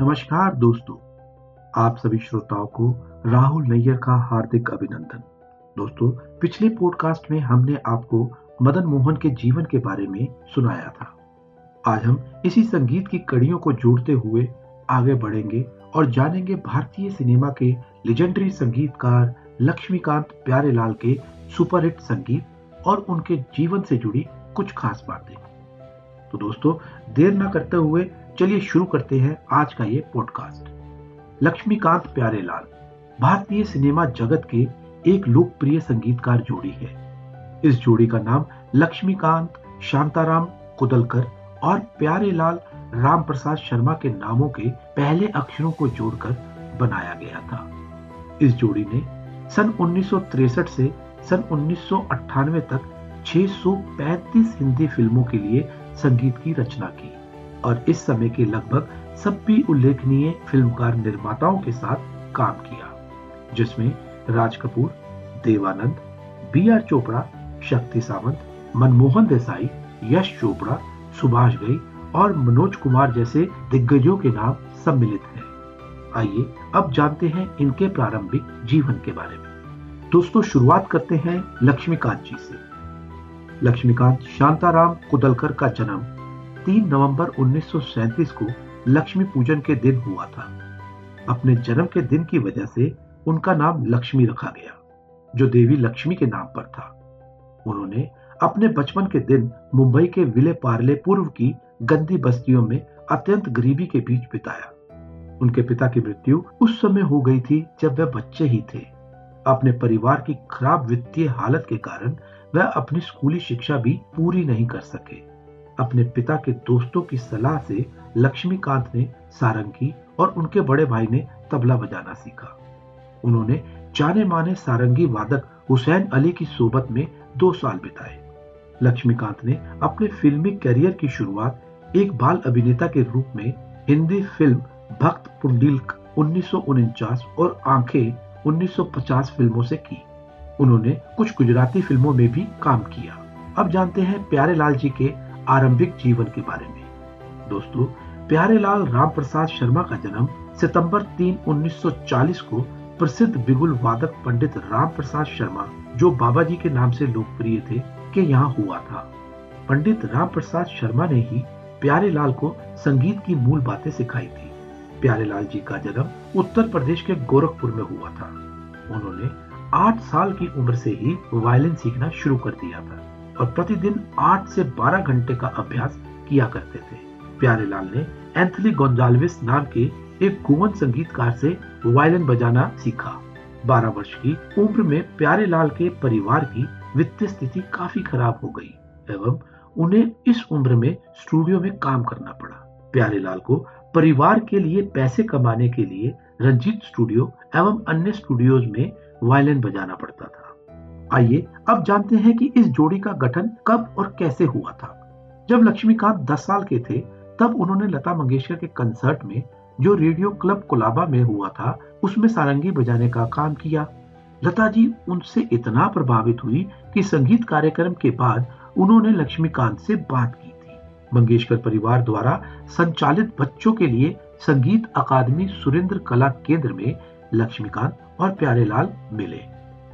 नमस्कार दोस्तों, आप सभी श्रोताओं को राहुल नैयर का हार्दिक अभिनंदन। दोस्तों, पिछले पॉडकास्ट में हमने आपको मदन मोहन के जीवन के बारे में सुनाया था। आज हम इसी संगीत की कड़ियों को जोड़ते हुए आगे बढ़ेंगे और जानेंगे भारतीय सिनेमा के लेजेंडरी संगीतकार लक्ष्मीकांत प्यारेलाल के सुपरहिट संगीत और उनके जीवन से जुड़ी कुछ खास बातें। तो दोस्तों, देर ना करते हुए चलिए शुरू करते हैं आज का ये पॉडकास्ट लक्ष्मीकांत प्यारेलाल, भारतीय सिनेमा जगत के एक लोकप्रिय संगीतकार जोड़ी है। इस जोड़ी का नाम लक्ष्मीकांत, शांताराम कुदलकर और प्यारेलाल राम प्रसाद शर्मा के नामों के पहले अक्षरों को जोड़कर बनाया गया था। इस जोड़ी ने सन 1963 से सन 1998 तक 635 हिंदी फ़िल्मों के लिए संगीत की रचना की। और इस समय के लगभग सभी उल्लेखनीय फिल्मकार निर्माताओं के साथ काम किया, जिसमें राज कपूर, देवानंद, बी आर चोपड़ा, शक्ति सावंत, मनमोहन देसाई, यश चोपड़ा, सुभाष गई और मनोज कुमार जैसे दिग्गजों के नाम सम्मिलित हैं। आइए अब जानते हैं इनके प्रारंभिक जीवन के बारे में दोस्तों, शुरुआत करते हैं लक्ष्मीकांत जी से लक्ष्मीकांत शांताराम कुदलकर का जन्म 3 नवंबर 1937 को लक्ष्मी पूजन के दिन हुआ था। अपने जन्म के दिन की वजह से उनका नाम लक्ष्मी रखा गया, जो देवी लक्ष्मी के नाम पर था। उन्होंने अपने बचपन के दिन मुंबई के विले पार्ले पूर्व की गंदी बस्तियों में अत्यंत गरीबी के बीच बिताया। उनके पिता की मृत्यु उस समय हो गई थी जब वह बच्चे ही थे। अपने परिवार की खराब वित्तीय हालत के कारण वह अपनी स्कूली शिक्षा भी पूरी नहीं कर सके। अपने पिता के दोस्तों की सलाह से लक्ष्मीकांत ने सारंगी और उनके बड़े भाई ने तबला बजाना सीखा। उन्होंने जाने माने सारंगी वादक हुसैन अली की सोबत में दो साल बिताए। लक्ष्मीकांत ने अपने फिल्मी करियर की शुरुआत एक बाल अभिनेता के रूप में हिंदी फ़िल्म भक्त पुंडिल्क उन्नीस और आँखें 1950 फ़िल्मों से की। उन्होंने कुछ गुजराती फ़िल्मों में भी काम किया। अब जानते हैं प्यारे लाल जी के आरंभिक जीवन के बारे में। दोस्तों प्यारेलाल राम प्रसाद शर्मा का जन्म सितंबर 3 1940 को प्रसिद्ध बिगुल वादक पंडित राम प्रसाद शर्मा, जो बाबा जी के नाम से लोकप्रिय थे, के यहाँ हुआ था। पंडित राम प्रसाद शर्मा ने ही प्यारेलाल को संगीत की मूल बातें सिखाई थी। प्यारेलाल जी का जन्म उत्तर प्रदेश के गोरखपुर में हुआ था। उन्होंने आठ साल की उम्र से ही वायलिन सीखना शुरू कर दिया था। और प्रतिदिन आठ से बारह घंटे का अभ्यास किया करते थे। प्यारेलाल ने एंथली गोंजाल्विस नाम के एक कुवन संगीतकार से वायलिन बजाना सीखा। बारह वर्ष की उम्र में प्यारेलाल के परिवार की वित्तीय स्थिति काफ़ी खराब हो गई एवं उन्हें इस उम्र में स्टूडियो में काम करना पड़ा। प्यारेलाल को परिवार के लिए पैसे कमाने के लिए रंजीत स्टूडियो एवं अन्य स्टूडियोज में वायलिन बजाना पड़ता था। आइए, अब जानते हैं कि इस जोड़ी का गठन कब और कैसे हुआ था। जब लक्ष्मीकांत 10 साल के थे, तब उन्होंने लता मंगेशकर के कंसर्ट में, जो रेडियो क्लब कोलाबा में हुआ था, उसमें सारंगी बजाने का काम किया। लता जी उनसे इतना प्रभावित हुई कि संगीत कार्यक्रम के बाद उन्होंने लक्ष्मीकांत से बात की थी। मंगेशकर परिवार द्वारा संचालित बच्चों के लिए संगीत अकादमी सुरेंद्र कला केंद्र में लक्ष्मीकांत और प्यारेलाल मिले।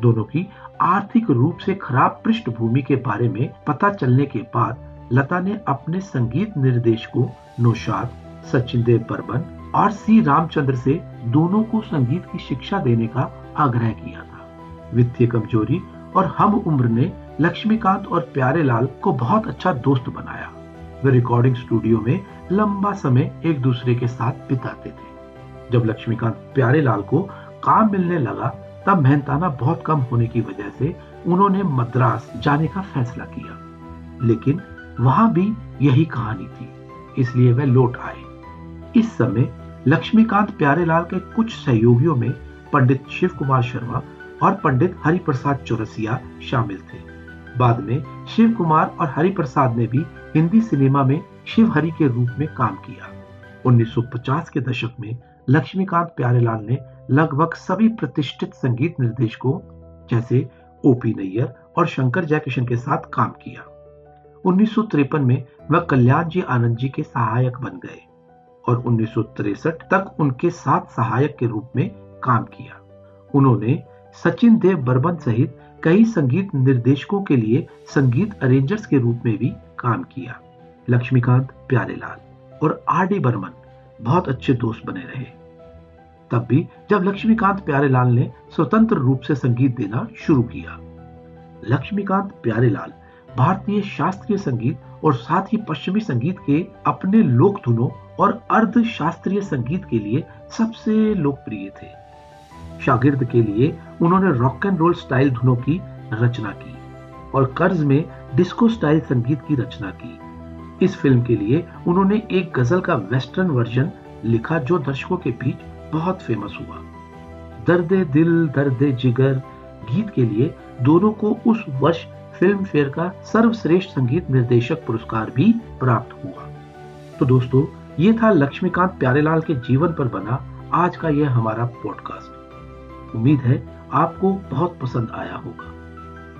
दोनों की आर्थिक रूप से खराब पृष्ठभूमि के बारे में पता चलने के बाद लता ने अपने संगीत निर्देशकों नौशाद, सचिन देव बर्मन और सी रामचंद्र से दोनों को संगीत की शिक्षा देने का आग्रह किया था। वित्तीय कमज़ोरी और हम उम्र ने लक्ष्मीकांत और प्यारे लाल को बहुत अच्छा दोस्त बनाया। वे रिकॉर्डिंग स्टूडियो में लंबा समय एक दूसरे के साथ बिताते थे। जब लक्ष्मीकांत प्यारे लाल को काम मिलने लगा तब मेहनताना बहुत कम होने की वजह से उन्होंने मद्रास जाने का फैसला किया। लेकिन वहाँ भी यही कहानी थी, इसलिए वे लौट आए। इस समय लक्ष्मीकांत प्यारेलाल के कुछ सहयोगियों में पंडित शिव कुमार शर्मा और पंडित हरिप्रसाद चौरसिया शामिल थे। बाद में शिव कुमार और हरिप्रसाद ने भी हिंदी सिनेमा में शिव हरि के रूप में काम किया। 1950 के दशक में लक्ष्मीकांत प्यारेलाल ने लगभग सभी प्रतिष्ठित संगीत निर्देशकों, जैसे ओपी नैयर और शंकर जयकिशन के साथ काम किया। उन्नीस सौ तिरपन में वह कल्याण जी आनंद जी के सहायक बन गए और उन्नीस तक उनके साथ सहायक के रूप में काम किया। उन्होंने सचिन देव बर्मन सहित कई संगीत निर्देशकों के लिए संगीत अरेंजर्स के रूप में भी काम किया। लक्ष्मीकांत प्यारेलाल और आर डी बर्मन बहुत अच्छे दोस्त बने रहे। तब भी जब लक्ष्मीकांत प्यारेलाल ने स्वतंत्र रूप से संगीत देना शुरू किया। लक्ष्मीकांत प्यारेलाल भारतीय शास्त्रीय संगीत और साथ ही पश्चिमी संगीत के अपने लोक धुनों और अर्ध शास्त्रीय संगीत के लिए सबसे लोकप्रिय थे। शागिर्द के लिए उन्होंने रॉक एंड रोल स्टाइल धुनों की रचना की और कर्ज में डिस्को स्टाइल संगीत की रचना की। इस फ़िल्म के लिए उन्होंने एक गज़ल का वेस्टर्न वर्जन लिखा जो दर्शकों के बीच बहुत फ़ेमस हुआ। दर्द दिल, दर्द जिगर, गीत के लिए दोनों को उस वर्ष फ़िल्म फेयर का सर्वश्रेष्ठ संगीत निर्देशक पुरस्कार भी प्राप्त हुआ। तो दोस्तों, ये था लक्ष्मीकांत प्यारेलाल के जीवन पर बना आज का यह हमारा पॉडकास्ट उम्मीद है आपको बहुत पसंद आया होगा।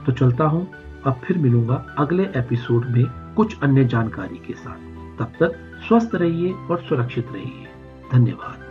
तो चलता हूँ, अब फिर मिलूँगा अगले एपिसोड में। कुछ अन्य जानकारी के साथ। तब तक स्वस्थ रहिए और सुरक्षित रहिए। धन्यवाद।